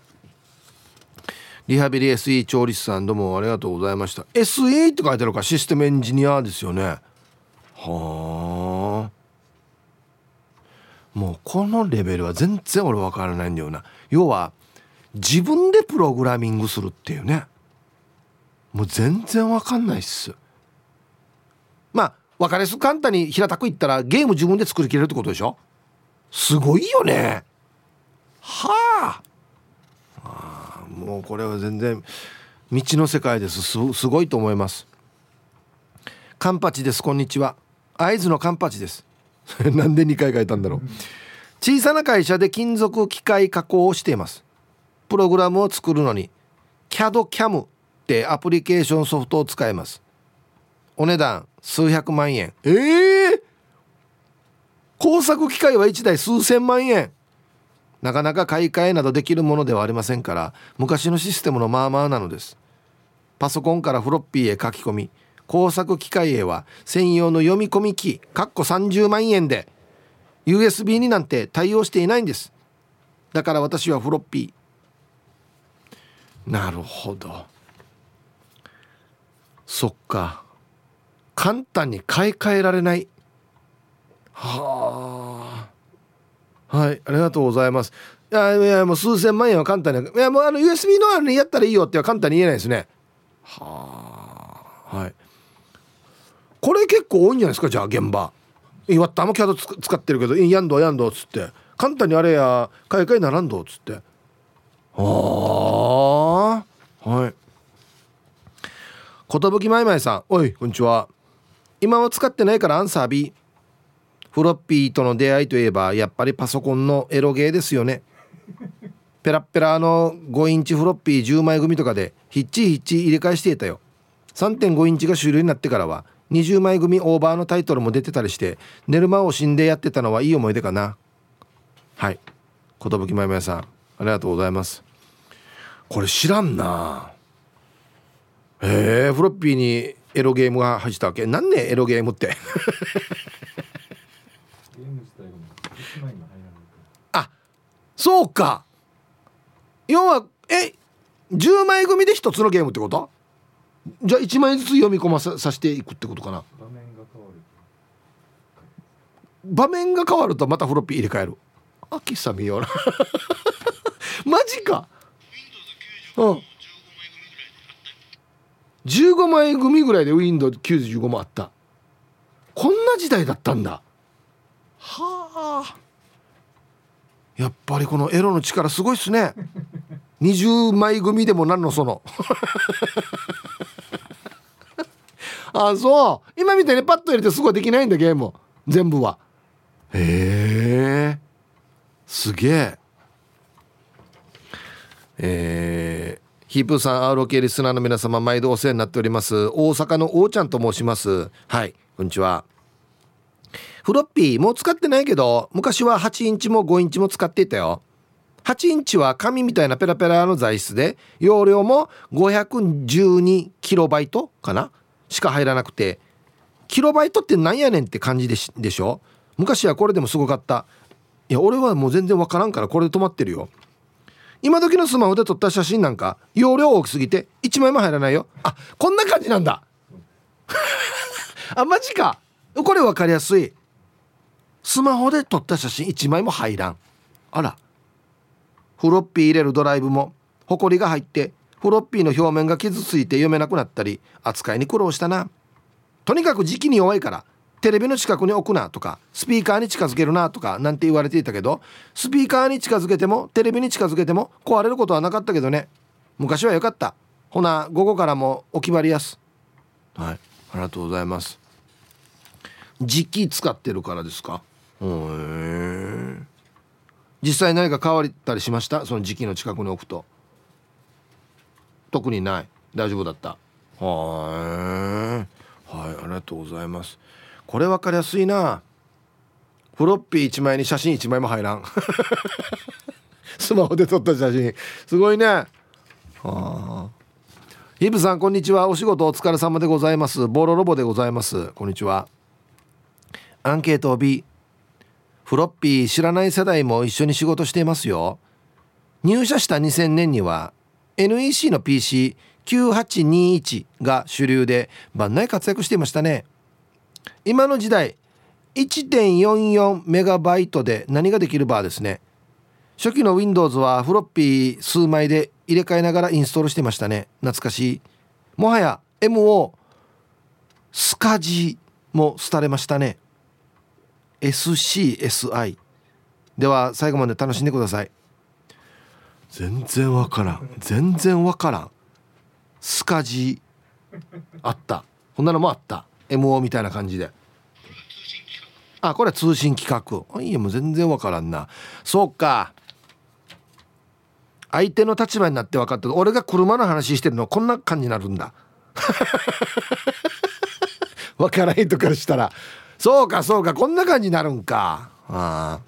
リハビリ SE 調理師さんどうもありがとうございました。SE って書いてあるかシステムエンジニアですよね。はあ。もうこのレベルは全然俺分からないんだよな。要は自分でプログラミングするっていうね。もう全然分かんないっす。まあ分かりやすく簡単に平たく言ったらゲーム自分で作りきれるってことでしょ？すごいよね。はあ。もうこれは全然未知の世界です。すごいと思います。カンパチですこんにちは。会津のカンパチです。なんで2回書いたんだろう。小さな会社で金属機械加工をしています。プログラムを作るのに CADCAM ってアプリケーションソフトを使います。お値段数百万円。ええー、工作機械は1台数千万円なかなか買い替えなどできるものではありませんから昔のシステムのまあまあなのです。パソコンからフロッピーへ書き込み工作機械へは専用の読み込み機かっこ30万円で USB になんて対応していないんです。だから私はフロッピー。なるほど。そっか。簡単に買い替えられない。はあ。はいありがとうございます。いやいやもう数千万円は簡単にいやもうあの USB のあれにやったらいいよっては簡単に言えないですね。はあはい。これ結構多いんじゃないですかじゃあ現場。岩田もキャド使ってるけど「やんどやんど」っつって。簡単にあれや買い替えならんどっつって。ああはい。寿まいまいさんおいこんにちは。今は使ってないからアンサー B フロッピーとの出会いといえばやっぱりパソコンのエロゲーですよね。ペラッペラの5インチフロッピー10枚組とかでヒッチヒッチ入れ替えしていたよ。3.5インチが主流になってからは20枚組オーバーのタイトルも出てたりして寝る間を死んでやってたのはいい思い出かな。はい。寿まいまいさんありがとうございます。これ知らんな。へえフロッピーにエロゲームが入ったわけ？何ねエロゲームって？あそうか。要はえ10枚組で1つのゲームってこと？じゃあ1枚ずつ読み込まささせていくってことかな。場面が変わる場面が変わるとまたフロッピー入れ替える。あ喫茶見ような。マジか。うん。15枚組ぐらいで Windows95 もあった。こんな時代だったんだはあ。やっぱりこのエロの力すごいっすね。20枚組でも何のその。あそう。今みたいにパッと入れてすごいできないんだゲーム。全部は。へえ。すげえ。えーヒープーさん ROK リスナーの皆様毎度お世話になっております。大阪のおーちゃんと申します。はいこんにちは。フロッピーもう使ってないけど昔は8インチも5インチも使っていたよ。8インチは紙みたいなペラペラの材質で容量も512キロバイトかな？しか入らなくて。キロバイトってなんやねんって感じでしでしょ？昔はこれでもすごかった。いや俺はもう全然わからんからこれで止まってるよ。今時のスマホで撮った写真なんか容量大きすぎて1枚も入らないよ。あこんな感じなんだ。あマジか。これ分かりやすい。スマホで撮った写真1枚も入らん。あら。フロッピー入れるドライブもホコリが入ってフロッピーの表面が傷ついて読めなくなったり扱いに苦労したな。とにかく時期に弱いからテレビの近くに置くなとかスピーカーに近づけるなとかなんて言われていたけどスピーカーに近づけてもテレビに近づけても壊れることはなかったけどね。昔は良かった。ほな午後からもお決まりやす。はい。ありがとうございます。時期使ってるからですか？実際何か変わったりしました？その時期の近くに置くと。特にない。大丈夫だった。はい。はいありがとうございます。これ分かりやすいな。フロッピー1枚に写真1枚も入らん。スマホで撮った写真。すごいね。はあヒブさんこんにちは。お仕事お疲れ様でございます。ボロロボでございます。こんにちは。アンケートを B フロッピー知らない世代も一緒に仕事していますよ。入社した2000年には NEC の PC9821 が主流で万内活躍していましたね。今の時代1.44メガバイトで何ができるバーですね。初期の Windows はフロッピー数枚で入れ替えながらインストールしてましたね。懐かしい。もはや MO スカジも廃れましたね。SCSI では最後まで楽しんでください。全然わからん。全然わからん。スカジあった。こんなのもあった。MO みたいな感じで。あこれは通信規格いやもう全然わからんな。そうか。相手の立場になって分かった。俺が車の話してるのこんな感じになるんだ。分からへんとからしたら。そうかそうかこんな感じになるんか。あ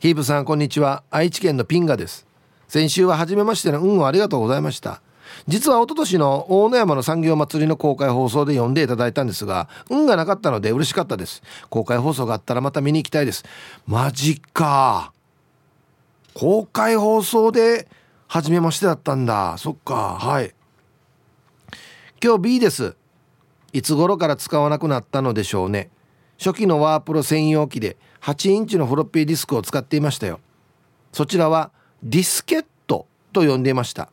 ヒープさんこんにちは。愛知県のピンガです。先週は初めましての運をありがとうございました。実は一昨年の大野山の産業祭りの公開放送で読んでいただいたんですが運がなかったので嬉しかったです。公開放送があったらまた見に行きたいです。マジか。公開放送で初めましてだったんだ。そっか。はい。今日 B です。いつ頃から使わなくなったのでしょうね。初期のワープロ専用機で8インチのフロッピーディスクを使っていましたよ。そちらはディスケットと呼んでいました。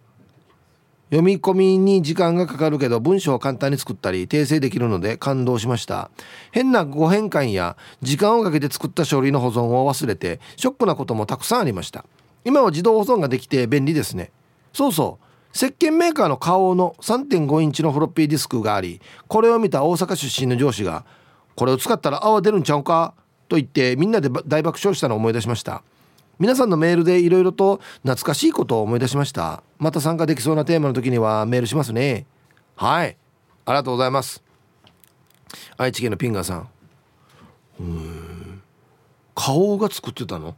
読み込みに時間がかかるけど文章を簡単に作ったり訂正できるので感動しました。変な誤変換や時間をかけて作った書類の保存を忘れてショックなこともたくさんありました。今は自動保存ができて便利ですね。そうそう。石鹸メーカーの花王の3.5インチのフロッピーディスクがありこれを見た大阪出身の上司が「これを使ったら泡出るんちゃうか?」と言ってみんなで大爆笑したのを思い出しました。皆さんのメールでいろいろと懐かしいことを思い出しました。また参加できそうなテーマの時にはメールしますね。はい。ありがとうございます。愛知県のピンガーさん。うん。花王が作ってたの？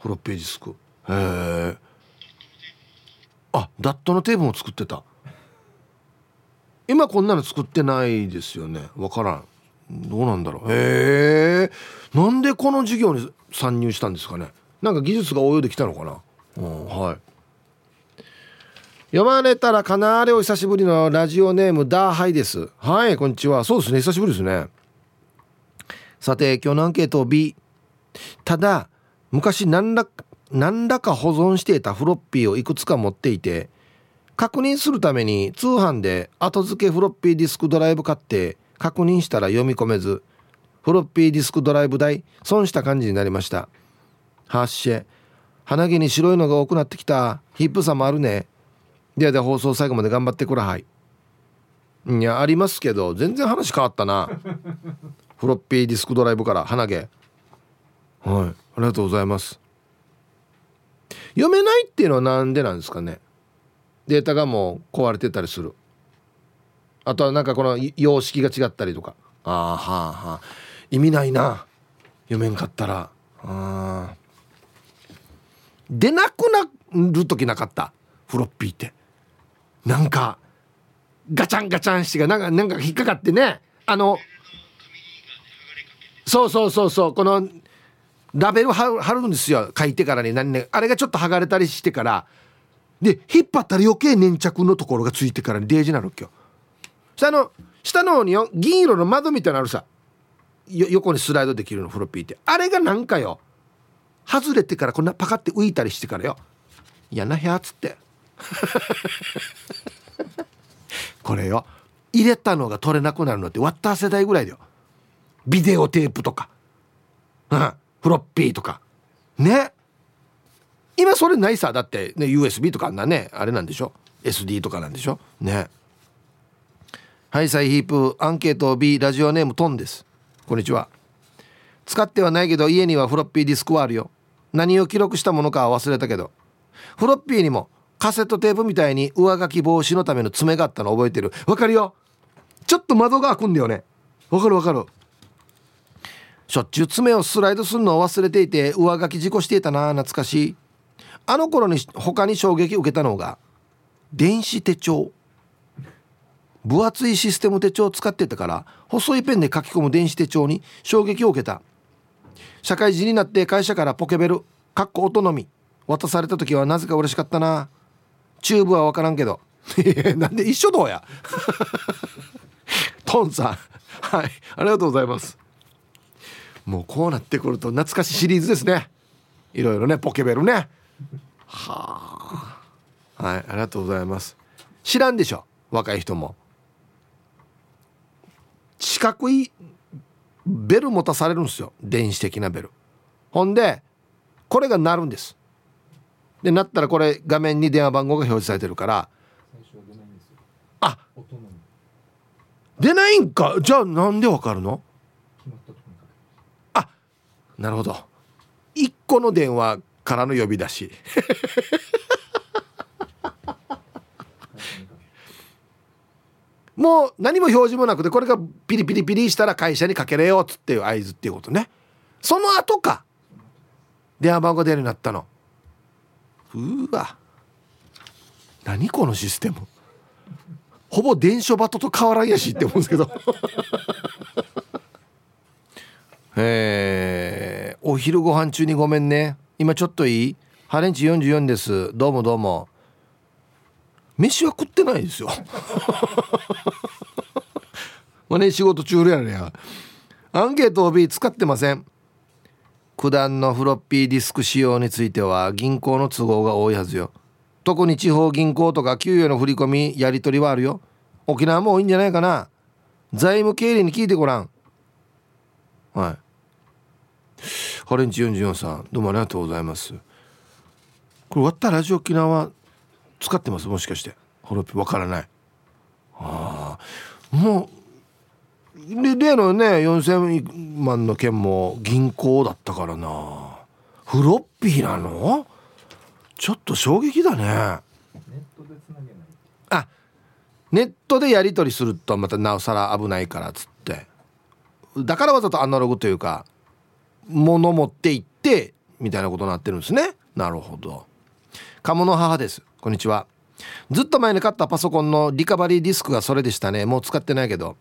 フロッピーディスク。へえあダットのテープも作ってた。今こんなの作ってないですよね。わからん。どうなんだろう。へえ。なんでこの授業に参入したんですかね。なんか技術が応用できたのかな。うんはい。読まれたらかなりお久しぶりのラジオネームダーハイです。はいこんにちは。そうですね。久しぶりですね。さて今日のアンケート B ただ昔何ら何らか保存していたフロッピーをいくつか持っていて確認するために通販で後付けフロッピーディスクドライブ買って確認したら読み込めずフロッピーディスクドライブ代損した感じになりました。ハッシェ鼻毛に白いのが多くなってきた。ヒップさもあるね。ではで放送最後まで頑張ってください。いやありますけど全然話変わったな。フロッピーディスクドライブから鼻毛。はい。ありがとうございます読めないっていうのは何でなんですかね。データがもう壊れてたりする。あとはなんかこの様式が違ったりとか。ああはあはあ意味ないな。読めんかったら。あ出なくなる時なかった。フロッピーって。なんかガチャンガチャンしてがなんかなんか引っかかってね。あのそうそうそうそう。このラベル貼るんですよ。書いてからに何ねあれがちょっと剥がれたりしてから。で引っ張ったら余計粘着のところがついてからにデージなるっけよ下の下の方に銀色の窓みたいなのあるさ。横にスライドできるのフロッピーって。あれがなんかよ。外れてからこんなパカって浮いたりしてからよ。嫌な部屋っつって。これよ。入れたのが取れなくなるのって割った世代ぐらいだよ。ビデオテープとか。うん。フロッピーとか。ね。今それないさ。だってね USB とかあんなねあれなんでしょ？SD とかなんでしょ？ね。はいサイヒープ。アンケート B ラジオネームトンです。こんにちは。使ってはないけど家にはフロッピーディスクはあるよ。何を記録したものかは忘れたけど。フロッピーにもカセットテープみたいに上書き防止のための爪があったの覚えてる。わかるよ。ちょっと窓が開くんだよね。わかるわかる。しょっちゅう爪をスライドするのを忘れていて上書き事故していたな懐かしい。あの頃に他に衝撃を受けたのが電子手帳。分厚いシステム手帳を使ってたから細いペンで書き込む電子手帳に衝撃を受けた。社会人になって会社からポケベルかっこ音のみ渡された時はなぜか嬉しかったな。チューブは分からんけど。なんで一緒どうや？トンさん。はい。ありがとうございます。もうこうなってくると懐かしいシリーズですね。いろいろねポケベルね。はあ。はいありがとうございます。知らんでしょ若い人も。四角いベル持たされるんですよ。電子的なベル。ほんでこれが鳴るんです。でなったらこれ画面に電話番号が表示されてるから。あ出ないんか。じゃあなんでわかるの？あなるほど。1個の電話からの呼び出し。もう何も表示もなくてこれがピリピリピリしたら会社にかけれよっつっていう合図っていうことね。その後か電話番号出るようになったの。うわ。何このシステム。ほぼ電書バトと変わらんやしって思うんですけど えー、お昼ご飯中にごめんね。今ちょっといい？ハレンチ44です。どうもどうも。飯は食ってないですよ。まあね仕事中やねや。アンケート OB 使ってません。九段のフロッピーディスク使用については銀行の都合が多いはずよ。特に地方銀行とか給与の振り込みやり取りはあるよ。沖縄も多いんじゃないかな。財務経理に聞いてごらん。はい。ハレンチ44さんどうもありがとうございます。これ終わったラジオ沖縄使ってます？もしかして。ホロピわからない。ああもう例のね4,000万の件も銀行だったからな。フロッピーなの？ちょっと衝撃だね。あネットでやり取りするとまたなおさら危ないからっつってだからわざとアナログというか物持って行ってみたいなことになってるんですね。なるほど。鴨の母です。こんにちは。ずっと前に買ったパソコンのリカバリーディスクがそれでしたね。もう使ってないけど。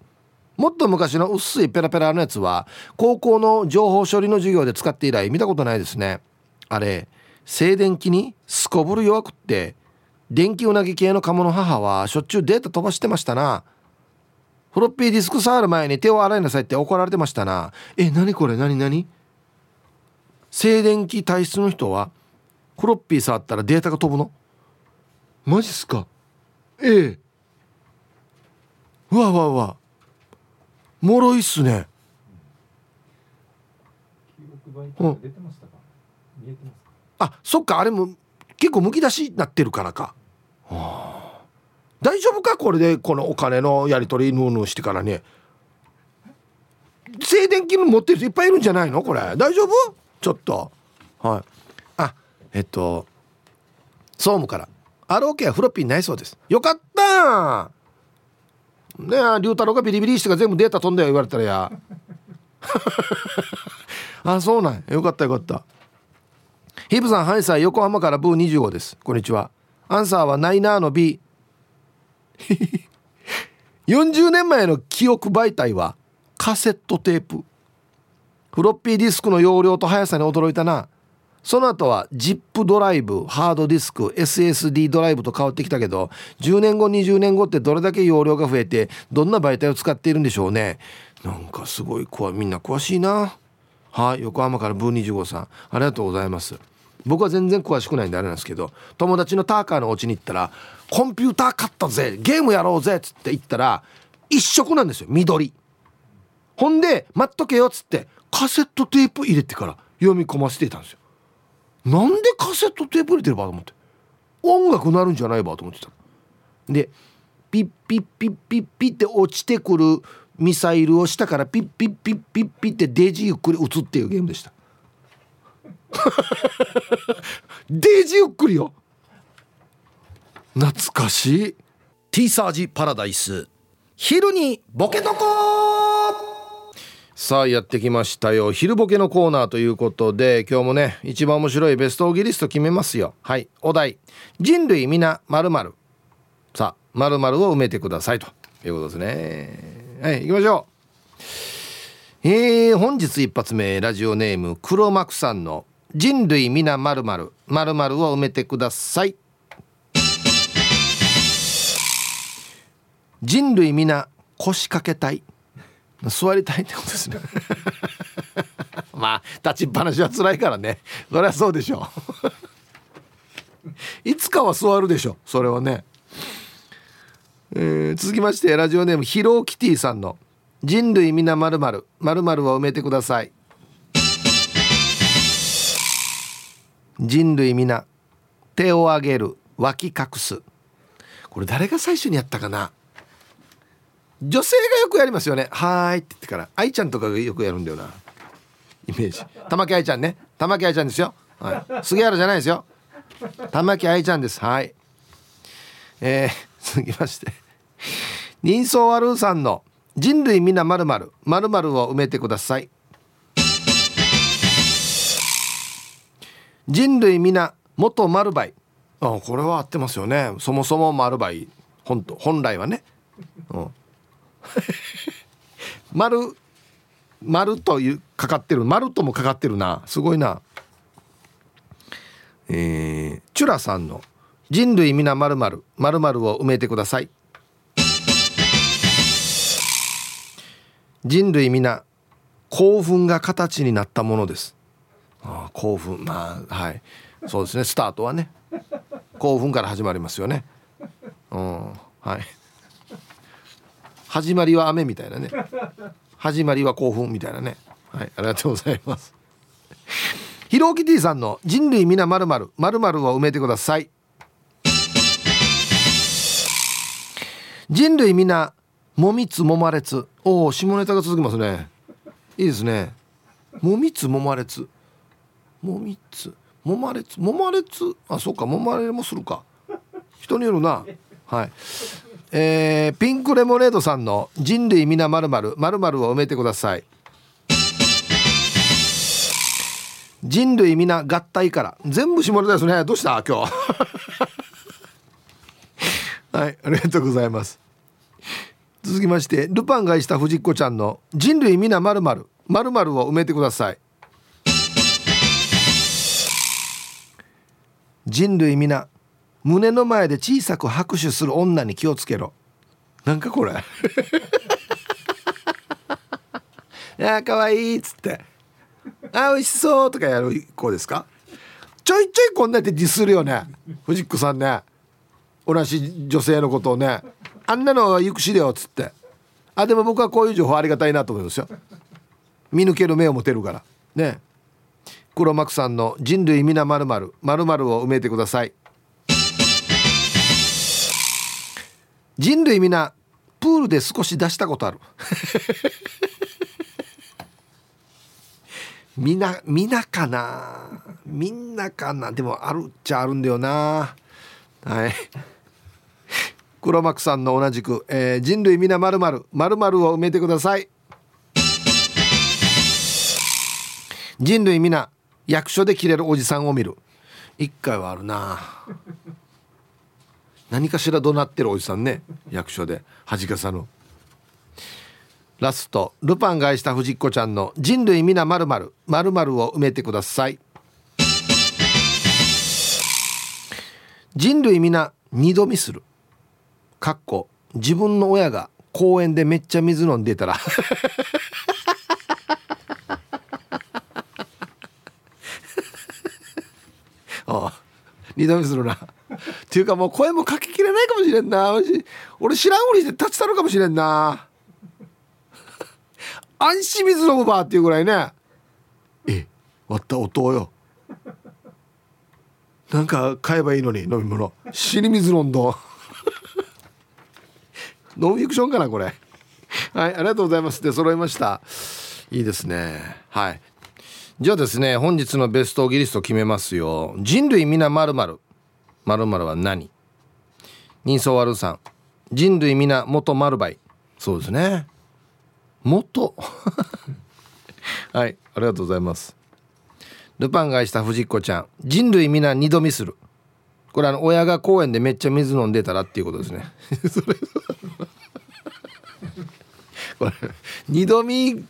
もっと昔の薄いペラペラのやつは高校の情報処理の授業で使って以来見たことないですね。あれ静電気にすこぶる弱くって電気うなぎ系の鴨の母はしょっちゅうデータ飛ばしてましたな。フロッピーディスク触る前に手を洗いなさいって怒られてましたな。え何これ？何何？静電気体質の人はフロッピー触ったらデータが飛ぶの？マジっすか？ええ。うわうわうわもろいっすね。うん。あそっか。あれも結構むき出しになってるからか、はあ、大丈夫か？これでこのお金のやり取りヌーヌーしてからね。静電気の持ってる人いっぱいいるんじゃないの？これ。大丈夫？ちょっと。はい。あえっと総務から。ROK はフロッピーないそうです。よかった！ねえ龍太郎がビリビリしてが全部データ飛んだよ言われたらや。あそうなんよかったよかった。ヒブさんハイサー横浜からブー25です。こんにちは。アンサーはナイナーの B 40年前の記憶媒体はカセットテープ。フロッピーディスクの容量と速さに驚いたな。その後は ZIP ドライブハードディスク SSD ドライブと変わってきたけど10年後20年後ってどれだけ容量が増えてどんな媒体を使っているんでしょうね。なんかすごい怖いみんな詳しいな。はい横浜からブー25さん。ありがとうございます。僕は全然詳しくないんであれなんですけど友達のターカーのお家に行ったら「コンピューター買ったぜゲームやろうぜ」っつって行ったら一色なんですよ緑。ほんで「待っとけよ」っつってカセットテープ入れてから読み込ませていたんですよ。なんでカセットテープ入れてるばと思って。音楽なるんじゃないばと思ってた。でピッピッピッピッピッって落ちてくるミサイルを下からピッピッピッピッピッってデジゆっくり撃つっていうゲームでした。デージゆっくりよ。懐かしい。T サージパラダイス。昼にボケとこさあやってきましたよ。昼ボケのコーナーということで今日もね一番面白いベストオギリスト決めますよ。はいお題。人類皆まるさあまるを埋めてください。ということですね。はい行きましょう。えー、本日一発目ラジオネーム黒幕さんの「人類皆まるまるまるまるを埋めてください。人類皆腰掛けたい。座りたいってことですね。まあ立ちっぱなしは辛いからね。そりゃそうでしょう。いつかは座るでしょそれはね、えー、続きましてラジオネームヒローキティさんの「人類皆まるまるまるを埋めてください」人類皆手を上げる脇隠す。これ誰が最初にやったかな？女性がよくやりますよね「はい」って言ってから。愛ちゃんとかがよくやるんだよな。イメージ。玉木愛ちゃんね。玉木愛ちゃんですよ、はい、杉原じゃないですよ。玉木愛ちゃんです。はい。えー、続きまして。人相悪さんの「人類皆まるまるまるを埋めてください」人類皆元丸バイあこれは合ってますよね。そもそも丸バイ本本来はね、うん、丸丸というかかってる。丸ともかかってるな。すごいな。えー、チュラさんの「人類皆まるまるまるを埋めてください」人類皆興奮が形になったものです。ああ興奮。まあはい。そうですね。スタートはね。興奮から始まりますよね。うん。はい。始まりは雨みたいなね。始まりは興奮みたいなね。はい。ありがとうございます。ヒローキティさんの人類皆まるまるまるを埋めてください。人類皆もみつもまれつ。おお下ネタが続きますね。いいですね。もみつもまれつ。もみつ。もまれつ。もまれつ？あそうか。もまれもするか。人によるな。はい。えー、ピンクレモネードさんの人類皆まるまるまるを埋めてください。人類皆合体から。全部下ネタですね。どうした？今日。はい。ありがとうございます。続きましてルパンがした藤子ちゃんの人類皆まるまるまるを埋めてください。人類皆胸の前で小さく拍手する女に気をつけろ。なんかこれ。いやかわいいっつって。あ美味しそうとかやる子ですか？ちょいちょいこんなやってディスるよね。藤子さんね。同じ女性のことをね。あんなのは行くしだよっつって。あでも僕はこういう情報ありがたいなと思いますよ。見抜ける目を持てるから。ね。黒幕さんの人類皆まるまるまるを埋めてください。人類皆プールで少し出したことある。みなみなかな？みんなかな？でもあるっちゃあるんだよな。はい。黒幕さんの同じく、えー、人類皆まるまるまるを埋めてください。人類皆役所で切れるおじさんを見る。一回はあるな。何かしら怒鳴ってるおじさんね。役所で。恥かさぬ。ラスト。ルパンが愛した藤子ちゃんの人類皆まるまるまるを埋めてください。人類皆二度見する。かっこ自分の親が公園でめっちゃ水飲んでたらああ二度見するな。っていうかもう声もかけきれないかもしれんな。俺知らんふりして立ち去るかもしれんな。安心水飲むばっていうぐらいね。え割った音よ。なんか買えばいいのに飲み物。死に水飲んど。ノンフィクションかなこれ。はいありがとうございます。で揃いました。いいですね。はいじゃあですね本日のベストギリスト決めますよ。人類皆まるまるまるまるは何？人相悪さん。人類皆元丸バイそうですね。元。はいありがとうございます。ルパンが愛した藤子ちゃん。人類皆二度見する。これあの親が公園でめっちゃ水飲んでたらっていうことですね。これ二度見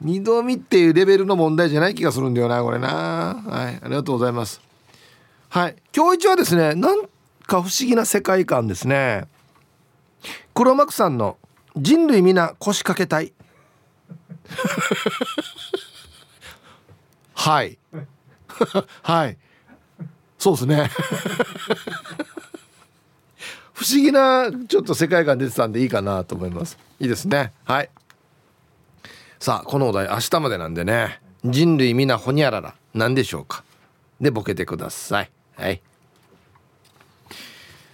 二度見っていうレベルの問題じゃない気がするんだよなこれな。はいありがとうございます。はい今日一はですねなんか不思議な世界観ですね。黒幕さんの人類皆腰掛けたい。はい。はい。そうですね。不思議なちょっと世界観出てたんでいいかなと思います。いいですね。はい。さあこのお題明日までなんでね。人類皆ほにゃらら。何でしょうか。でボケてください。はい。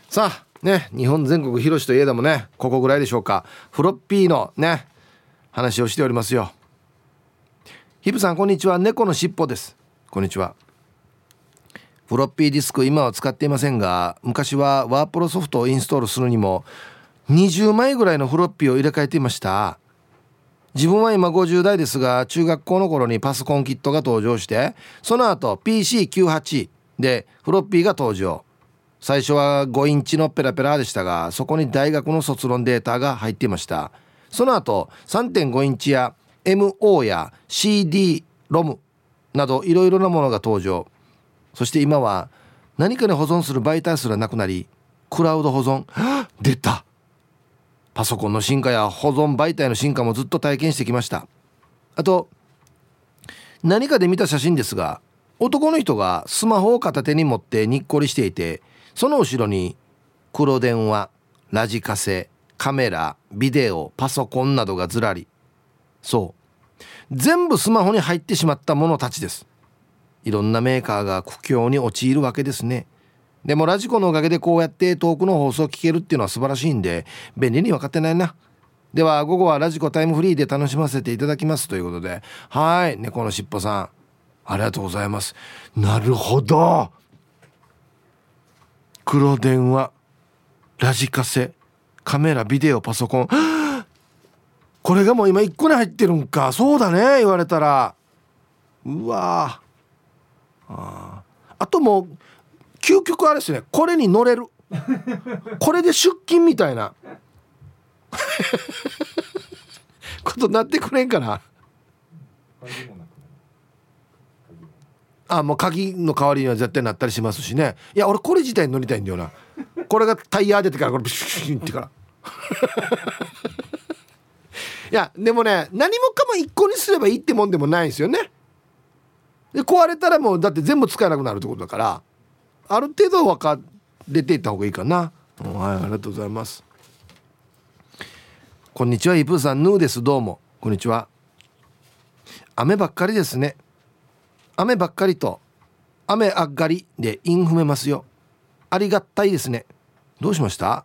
さあね日本全国広しといえどもねここぐらいでしょうか。フロッピーのね話をしておりますよ。ヒプさんこんにちは。猫のしっぽです。こんにちは。フロッピーディスク今は使っていませんが昔はワープロソフトをインストールするにも20枚ぐらいのフロッピーを入れ替えていました。自分は今50代ですが中学校の頃にパソコンキットが登場してその後 PC98 でフロッピーが登場。最初は5インチのペラペラでしたがそこに大学の卒論データが入っていました。その後3.5インチや MO や CD ロムなどいろいろなものが登場。そして今は何かに保存する媒体すらなくなりクラウド保存。出た。パソコンの進化や保存媒体の進化もずっと体験してきました。あと何かで見た写真ですが男の人がスマホを片手に持ってにっこりしていてその後ろに黒電話ラジカセカメラビデオパソコンなどがずらり。そう。全部スマホに入ってしまったものたちです。いろんなメーカーが苦境に陥るわけですね。でもラジコのおかげでこうやって遠くの放送を聞けるっていうのは素晴らしいんで便利に分かってないな。では午後はラジコタイムフリーで楽しませていただきますということで。はい猫のしっぽさんありがとうございます。なるほど。黒電話ラジカセカメラビデオパソコン。これがもう今1個に入ってるんか。そうだね言われたら。うわああともう究極あれですね。これに乗れる。これで出勤みたいな。ことなってくれんかな。あもう鍵の代わりには絶対なったりしますしね。いや俺これ自体に乗りたいんだよな。これがタイヤ出てからこれビシュシュってからいやでもね何もかも一個にすればいいってもんでもないんですよねで壊れたらもうだって全部使えなくなるってことだからある程度分か出ていった方がいいかな、うん、はいありがとうございます。こんにちはイプーさんヌーです。どうも。こんにちは。雨ばっかりですね。雨ばっかりと雨あっがりでイン踏めますよ。ありがたいですね。どうしました？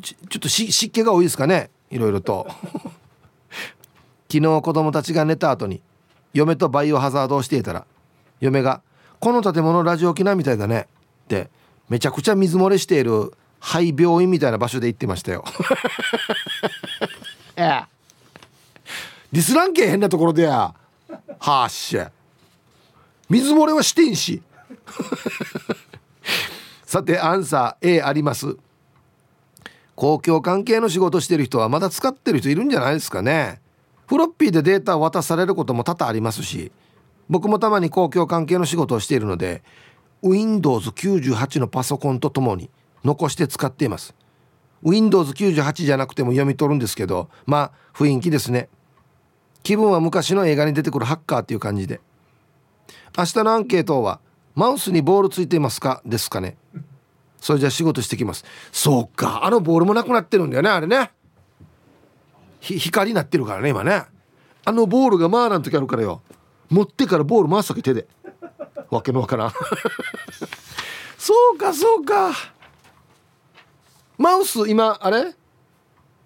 ちちょっと湿気が多いですかね。いろいろと。昨日子供たちが寝た後に嫁とバイオハザードをしていたら嫁が「この建物ラジオ機なみたいだね」ってめちゃくちゃ水漏れしている廃病院みたいな場所で行ってましたよ。ええ。ディスランケ変なところでや。はっしゃ。水漏れはしてんし。さてアンサー A あります。公共関係の仕事してる人はまだ使ってる人いるんじゃないですかね。フロッピーでデータを渡されることも多々ありますし僕もたまに公共関係の仕事をしているので Windows98 のパソコンとともに残して使っています。Windows98 じゃなくても読み取るんですけどまあ雰囲気ですね。気分は昔の映画に出てくるハッカーっていう感じで。明日のアンケートはマウスにボールついていますか？ですかね。それじゃあ仕事してきます。そうかあのボールもなくなってるんだよねあれね。光になってるからね今ね。あのボールがマーラの時あるからよ。持ってからボール回すだけ手で。わけのわからん。そうかそうか。マウス今あれ？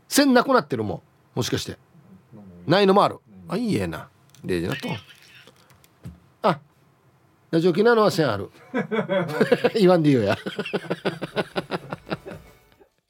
線なくなってるもん。もしかして。ないのもある。あいいえな。レジなとあラジオ機なのは線ある。言わんでいいよや